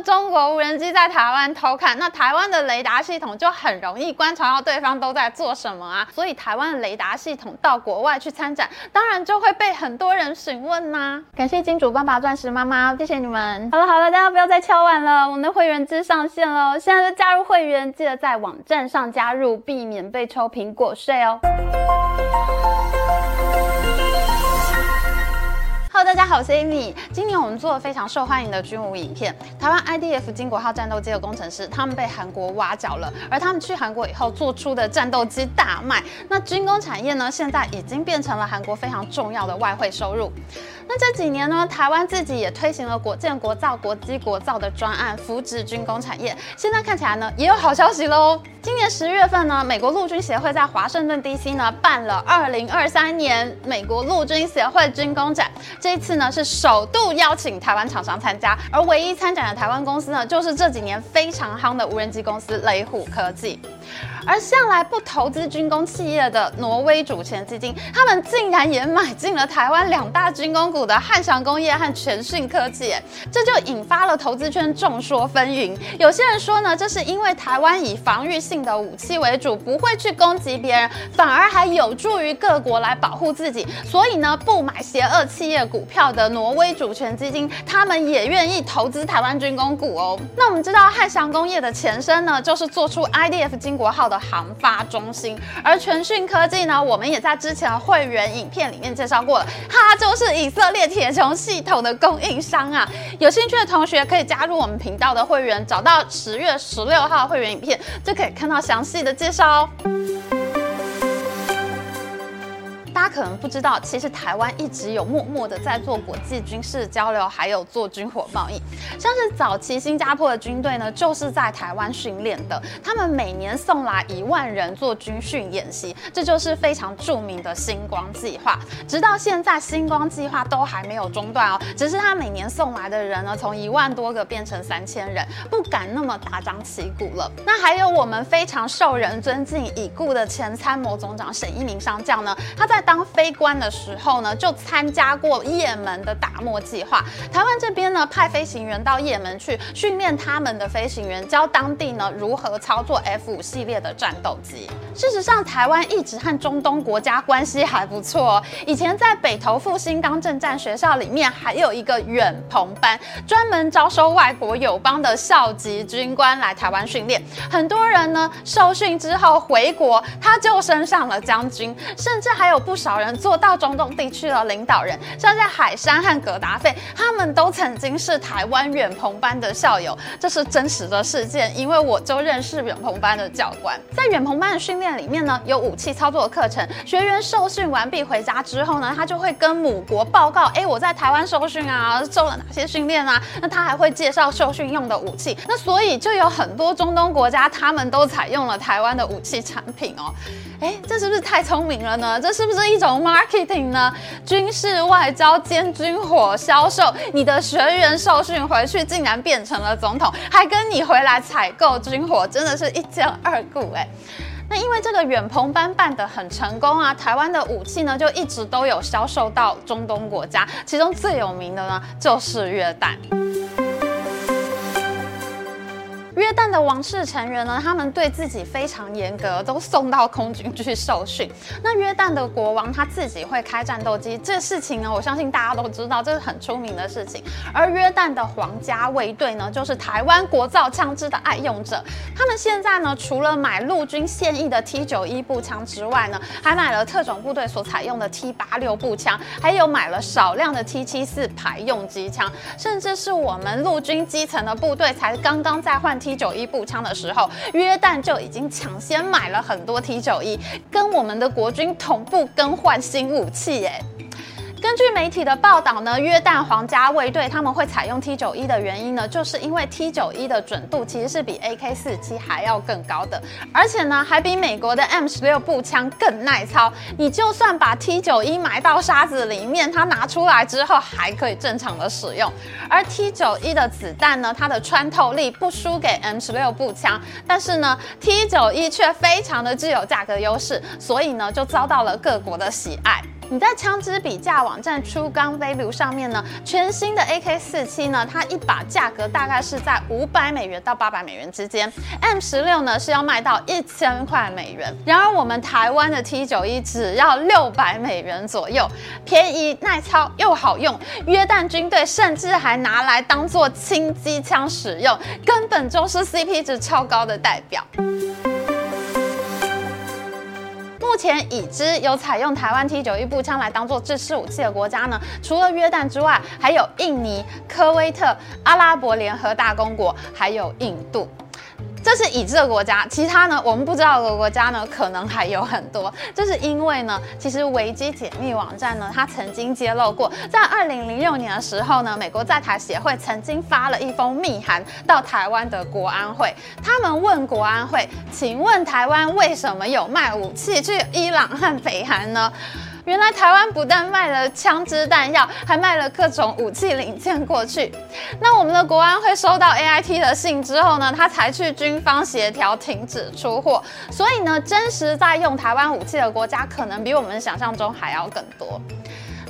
中国无人机在台湾偷看，那台湾的雷达系统就很容易观察到对方都在做什么啊。所以台湾的雷达系统到国外去参展，当然就会被很多人询问呐、啊。感谢金主爸爸、钻石妈妈，谢谢你们。好了好了，大家不要再敲碗了，我们的会员制上线了，现在就加入会员，记得在网站上加入，避免被抽苹果税哦。Hello，大家好，我是 Amy。今年我们做了非常受欢迎的军武影片，台湾 IDF 金国号战斗机的工程师，他们被韩国挖角了，而他们去韩国以后做出的战斗机大卖。那军工产业呢，现在已经变成了韩国非常重要的外汇收入。那这几年呢，台湾自己也推行了国建国造、国机国造的专案，扶植军工产业。现在看起来呢，也有好消息喽。今年十月份呢，美国陆军协会在华盛顿 DC 呢办了二零二三年美国陆军协会军工展。这次呢，是首度邀请台湾厂商参加，而唯一参展的台湾公司呢，就是这几年非常夯的无人机公司雷虎科技。而向来不投资军工企业的挪威主权基金，他们竟然也买进了台湾两大军工股的汉翔工业和全讯科技，这就引发了投资圈众说纷纭。有些人说呢，这是因为台湾以防御性的武器为主，不会去攻击别人，反而还有助于各国来保护自己，所以呢，不买邪恶企业股票的挪威主权基金，他们也愿意投资台湾军工股哦。那我们知道汉翔工业的前身呢，就是做出 IDF 金国号的航发中心，而全讯科技呢，我们也在之前的会员影片里面介绍过了，它就是以色列铁穹系统的供应商啊。有兴趣的同学可以加入我们频道的会员，找到十月十六号会员影片，就可以看到详细的介绍哦。他可能不知道，其实台湾一直有默默的在做国际军事交流，还有做军火贸易。像是早期新加坡的军队呢，就是在台湾训练的，他们每年送来一万人做军训演习，这就是非常著名的星光计划。直到现在，星光计划都还没有中断哦，只是他每年送来的人呢，从一万多个变成三千人，不敢那么大张旗鼓了。那还有我们非常受人尊敬已故的前参谋总长沈一鸣上将呢，他在当当飞官的时候呢，就参加过也门的打磨计划。台湾这边呢，派飞行员到也门去训练他们的飞行员，教当地呢如何操作 F 五系列的战斗机。事实上，台湾一直和中东国家关系还不错哦。以前在北投复兴岗政战学校里面，还有一个远鹏班，专门招收外国友邦的校级军官来台湾训练。很多人呢受训之后回国，他就升上了将军，甚至还有不。不少人做到中东地区的领导人，像在海山和葛达费，他们都曾经是台湾远鹏班的校友，这是真实的事件，因为我就认识远鹏班的教官。在远鹏班的训练里面呢，有武器操作的课程，学员受训完毕回家之后呢，他就会跟母国报告，哎，我在台湾受训啊，受了哪些训练啊？那他还会介绍受训用的武器，那所以就有很多中东国家，他们都采用了台湾的武器产品哦。哎，这是不是太聪明了呢？这是不是一种 marketing 呢？军事外交兼军火销售，你的学员受训回去竟然变成了总统，还跟你回来采购军火，真的是一兼二顾哎。那因为这个远鹏班办得很成功啊，台湾的武器呢就一直都有销售到中东国家，其中最有名的呢就是约旦。约旦的王室成员呢，他们对自己非常严格，都送到空军去受训。那约旦的国王他自己会开战斗机，这事情呢，我相信大家都知道，这是很出名的事情。而约旦的皇家卫队呢，就是台湾国造枪支的爱用者。他们现在呢，除了买陆军现役的 T 九一步枪之外呢，还买了特种部队所采用的 T 八六步枪，还有买了少量的 T 七四排用机枪，甚至是我们陆军基层的部队才刚刚在换。T 九一步枪的时候，约旦就已经抢先买了很多 T 九一，跟我们的国军同步更换新武器耶。根据媒体的报道呢，约旦皇家卫队他们会采用 T 九一的原因呢，就是因为 T 九一的准度其实是比 AK 四七还要更高的，而且呢，还比美国的 M 十六步枪更耐操。你就算把 T 九一埋到沙子里面，它拿出来之后还可以正常的使用。而 T 九一的子弹呢，它的穿透力不输给 M 十六步枪，但是呢，T 九一却非常的具有价格优势，所以呢，就遭到了各国的喜爱。你在枪支比价网站 True Gun Value 上面呢，全新的 AK 四七呢，它一把价格大概是在五百美元到八百美元之间，M 十六呢是要卖到一千块美元。然而我们台湾的 T 九一只要六百美元左右，便宜耐操又好用，约旦军队甚至还拿来当做轻机枪使用，根本就是 CP 值超高的代表。目前已知有采用台湾 T91 步枪来当做制式武器的国家呢，除了约旦之外，还有印尼、科威特、阿拉伯联合大公国，还有印度。这是已知的国家，其他呢，我们不知道的国家呢，可能还有很多。这是因为呢，其实维基解密网站呢，它曾经揭露过，在二零零六年的时候呢，美国在台协会曾经发了一封密函到台湾的国安会，他们问国安会，请问台湾为什么有卖武器去伊朗和北韩呢？原来台湾不但卖了枪支弹药，还卖了各种武器零件过去。那我们的国安会收到 AIT 的信之后呢，他才去军方协调停止出货。所以呢，真实在用台湾武器的国家，可能比我们想象中还要更多。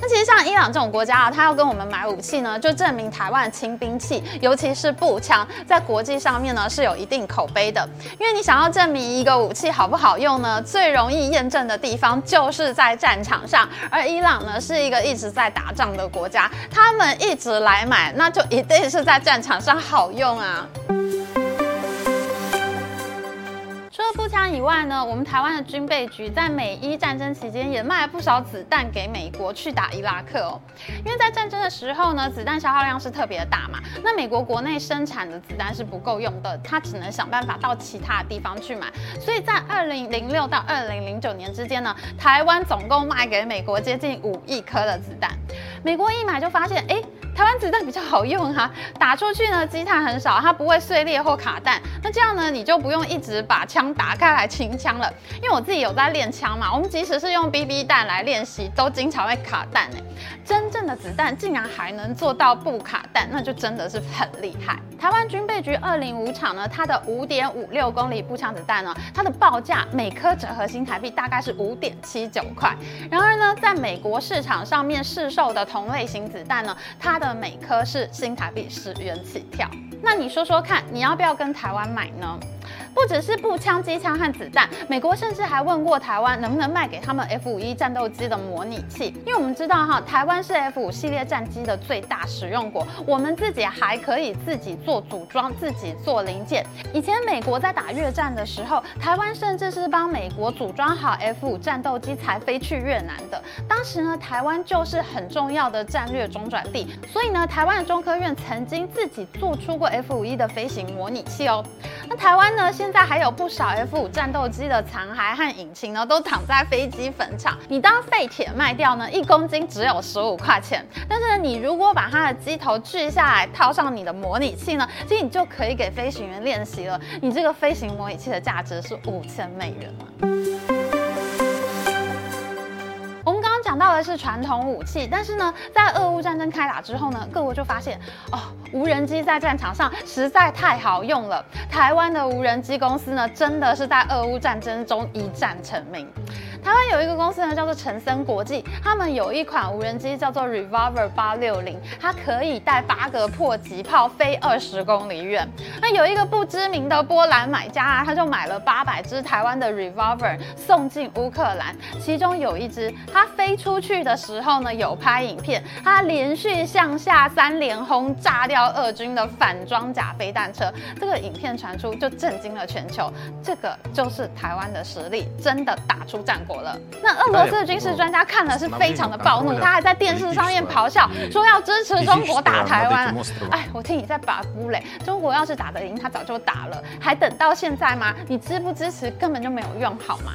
那其实像伊朗这种国家啊，他要跟我们买武器呢，就证明台湾的轻兵器，尤其是步枪，在国际上面呢是有一定口碑的。因为你想要证明一个武器好不好用呢，最容易验证的地方就是在战场上。而伊朗呢是一个一直在打仗的国家，他们一直来买，那就一定是在战场上好用啊。以外呢，我们台湾的军备局在美伊战争期间也卖了不少子弹给美国去打伊拉克哦。因为在战争的时候呢，子弹消耗量是特别大嘛，那美国国内生产的子弹是不够用的，它只能想办法到其他地方去买。所以在二零零六到二零零九年之间呢，台湾总共卖给美国接近五亿颗的子弹。美国一买就发现，哎。台湾子弹比较好用哈，打出去呢积碳很少，它不会碎裂或卡弹。那这样呢，你就不用一直把枪打开来清枪了。因为我自己有在练枪嘛，我们即使是用 BB 弹来练习，都经常会卡弹哎。真正的子弹竟然还能做到不卡弹，那就真的是很厉害。台湾军备局二零五厂呢，它的五点五六公里步枪子弹呢，它的报价每颗折合新台币大概是五点七九块。然而呢，在美国市场上面市售的同类型子弹呢，它的的每颗是新台币十元起跳，那你说说看，你要不要跟台湾买呢？不只是步枪、机枪和子弹，美国甚至还问过台湾能不能卖给他们 F 五一战斗机的模拟器，因为我们知道哈，台湾是 F 五系列战机的最大使用国，我们自己还可以自己做组装、自己做零件。以前美国在打越战的时候，台湾甚至是帮美国组装好 F 五战斗机才飞去越南的。当时呢，台湾就是很重要的战略中转地，所以呢，台湾的中科院曾经自己做出过 F 五一的飞行模拟器哦。那台湾呢，现现在还有不少 F 五战斗机的残骸和引擎呢，都躺在飞机坟场。你当废铁卖掉呢，一公斤只有十五块钱。但是呢，你如果把它的机头锯下来，套上你的模拟器呢，其实你就可以给飞行员练习了。你这个飞行模拟器的价值是五千美元了。是传统武器，但是呢，在俄乌战争开打之后呢，各国就发现哦，无人机在战场上实在太好用了。台湾的无人机公司呢，真的是在俄乌战争中一战成名。台湾有一个公司呢，叫做陈森国际，他们有一款无人机叫做 Revolver 八六零，它可以带八个迫击炮飞二十公里远。那有一个不知名的波兰买家啊，他就买了八百只台湾的 Revolver 送进乌克兰，其中有一只，它飞出去的时候呢，有拍影片，它连续向下三连轰，炸掉俄军的反装甲飞弹车。这个影片传出就震惊了全球，这个就是台湾的实力，真的打出战果。了，那俄罗斯的军事专家看了是非常的暴怒，他还在电视上面咆哮，说要支持中国打台湾。哎，我听你在把布嘞，中国要是打得赢，他早就打了，还等到现在吗？你支不支持根本就没有用，好吗？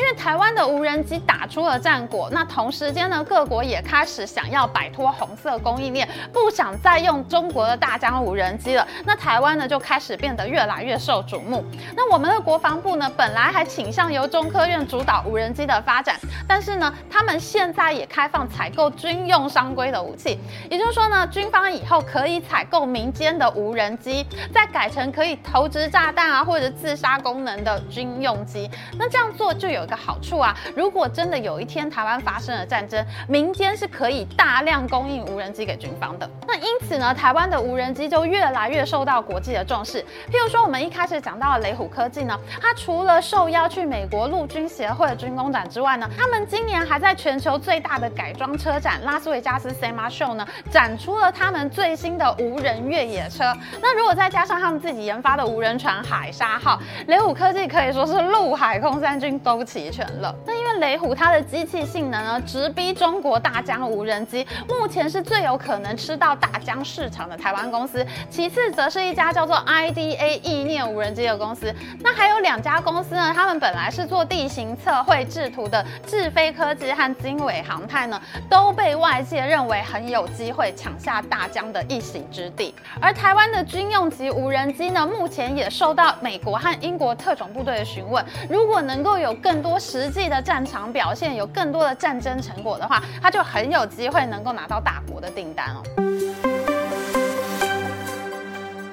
因为台湾的无人机打出了战果，那同时间呢，各国也开始想要摆脱红色供应链，不想再用中国的大疆无人机了。那台湾呢，就开始变得越来越受瞩目。那我们的国防部呢，本来还倾向由中科院主导无人机的发展，但是呢，他们现在也开放采购军用商规的武器，也就是说呢，军方以后可以采购民间的无人机，再改成可以投掷炸弹啊或者自杀功能的军用机。那这样做就有个好处啊，如果真的有一天台湾发生了战争，民间是可以大量供应无人机给军方的。那因此呢，台湾的无人机就越来越受到国际的重视。譬如说，我们一开始讲到的雷虎科技呢，它除了受邀去美国陆军协会的军工展之外呢，他们今年还在全球最大的改装车展拉斯维加斯 SEMA Show 呢，展出了他们最新的无人越野车。那如果再加上他们自己研发的无人船海沙号，雷虎科技可以说是陆海空三军都齐全了。那因为雷虎它的机器性能呢，直逼中国大疆无人机，目前是最有可能吃到大疆市场的台湾公司。其次则是一家叫做 IDA 意念无人机的公司。那还有两家公司呢，他们本来是做地形测绘制图的智飞科技和经纬航太呢，都被外界认为很有机会抢下大疆的一席之地。而台湾的军用级无人机呢，目前也受到美国和英国特种部队的询问，如果能够有更多实际的战场表现，有更多的战争成果的话，他就很有机会能够拿到大国的订单哦。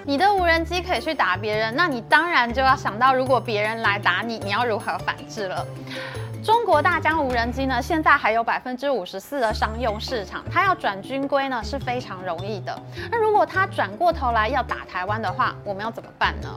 你的无人机可以去打别人，那你当然就要想到，如果别人来打你，你要如何反制了。中国大疆无人机呢，现在还有百分之五十四的商用市场，它要转军规呢是非常容易的。那如果它转过头来要打台湾的话，我们要怎么办呢？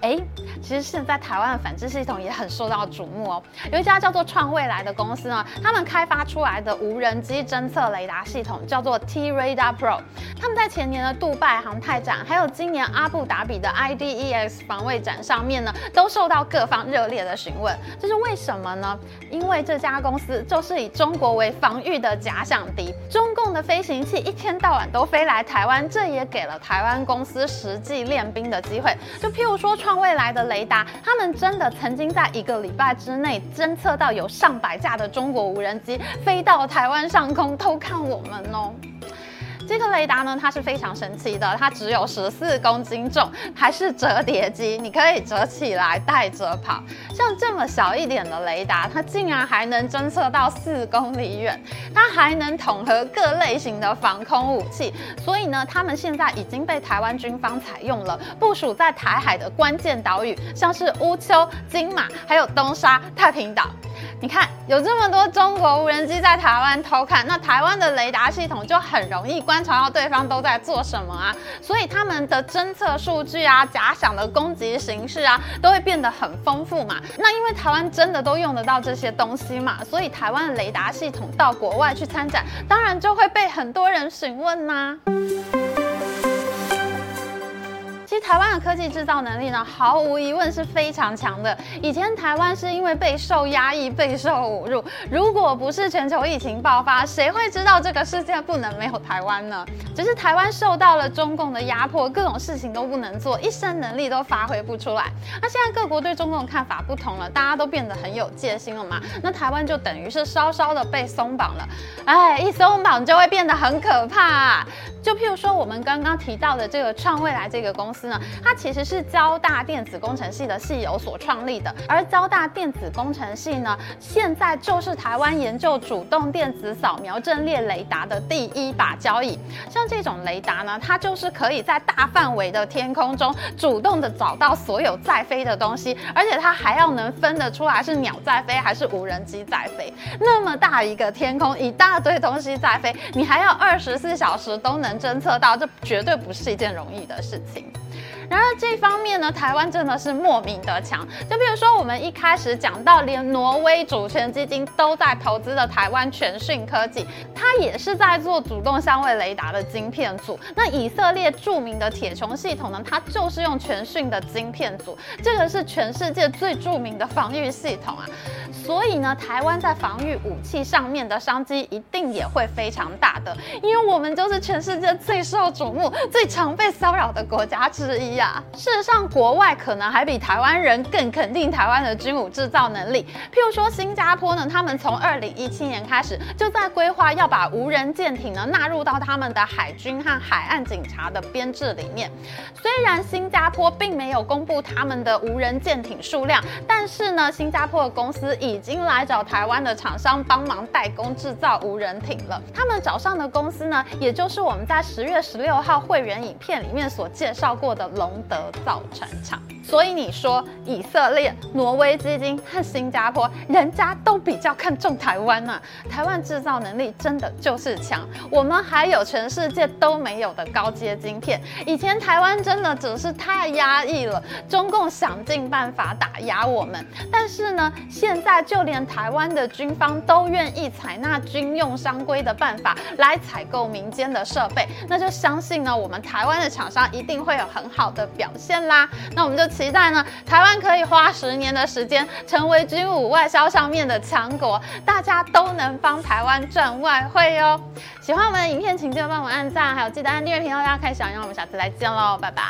哎，其实现在台湾的反制系统也很受到瞩目哦。有一家叫做创未来的公司呢，他们开发出来的无人机侦测雷达系统叫做 T Radar Pro。他们在前年的杜拜航太展，还有今年阿布达比的 IDEX 防卫展上面呢，都受到各方热烈的询问。这是为什么呢？因为这家公司就是以中国为防御的假想敌，中共的飞行器一天到晚都飞来台湾，这也给了台湾公司实际练兵的机会。就譬如说。说创未来的雷达，他们真的曾经在一个礼拜之内侦测到有上百架的中国无人机飞到台湾上空偷看我们哦。这个雷达呢，它是非常神奇的，它只有十四公斤重，还是折叠机，你可以折起来带着跑。像这么小一点的雷达，它竟然还能侦测到四公里远，它还能统合各类型的防空武器。所以呢，他们现在已经被台湾军方采用了，部署在台海的关键岛屿，像是乌丘、金马，还有东沙、太平岛。你看，有这么多中国无人机在台湾偷看，那台湾的雷达系统就很容易观察到对方都在做什么啊，所以他们的侦测数据啊、假想的攻击形式啊，都会变得很丰富嘛。那因为台湾真的都用得到这些东西嘛，所以台湾的雷达系统到国外去参展，当然就会被很多人询问呐、其实台湾的科技制造能力呢，毫无疑问是非常强的。以前台湾是因为备受压抑、备受侮辱，如果不是全球疫情爆发，谁会知道这个世界不能没有台湾呢？只是台湾受到了中共的压迫，各种事情都不能做，一身能力都发挥不出来。那现在各国对中共的看法不同了，大家都变得很有戒心了嘛。那台湾就等于是稍稍的被松绑了，哎，一松绑就会变得很可怕。就譬如说我们刚刚提到的这个创未来这个公司。它其实是交大电子工程系的系友所创立的，而交大电子工程系呢，现在就是台湾研究主动电子扫描阵列雷达的第一把交椅。像这种雷达呢，它就是可以在大范围的天空中主动的找到所有在飞的东西，而且它还要能分得出来是鸟在飞还是无人机在飞。那么大一个天空，一大堆东西在飞，你还要二十四小时都能侦测到，这绝对不是一件容易的事情。然而这方面呢，台湾真的是莫名的强。就比如说，我们一开始讲到，连挪威主权基金都在投资的台湾全讯科技，它也是在做主动相位雷达的晶片组。那以色列著名的铁穹系统呢，它就是用全讯的晶片组，这个是全世界最著名的防御系统啊。所以呢，台湾在防御武器上面的商机一定也会非常大的，因为我们就是全世界最受瞩目、最常被骚扰的国家之之一啊。事实上，国外可能还比台湾人更肯定台湾的军武制造能力。譬如说，新加坡呢，他们从二零一七年开始就在规划要把无人舰艇呢纳入到他们的海军和海岸警察的编制里面。虽然新加坡并没有公布他们的无人舰艇数量，但是呢，新加坡的公司已经来找台湾的厂商帮忙代工制造无人艇了。他们找上的公司呢，也就是我们在十月十六号会员影片里面所介绍过的龙德造船厂。所以你说以色列、挪威基金和新加坡，人家都比较看重台湾呢、啊。台湾制造能力真的就是强，我们还有全世界都没有的高阶晶片。以前台湾真的只是太压抑了，中共想尽办法打压我们。但是呢，现在就连台湾的军方都愿意采纳军用商规的办法来采购民间的设备，那就相信呢，我们台湾的厂商一定会有很好的表现啦。那我们就。期待呢，台湾可以花十年的时间成为军武外销上面的强国，大家都能帮台湾赚外汇哦。喜欢我们的影片，请记得帮我们按赞，还有记得按订阅频道，大家开小铃铛。我们下次再见喽，拜拜。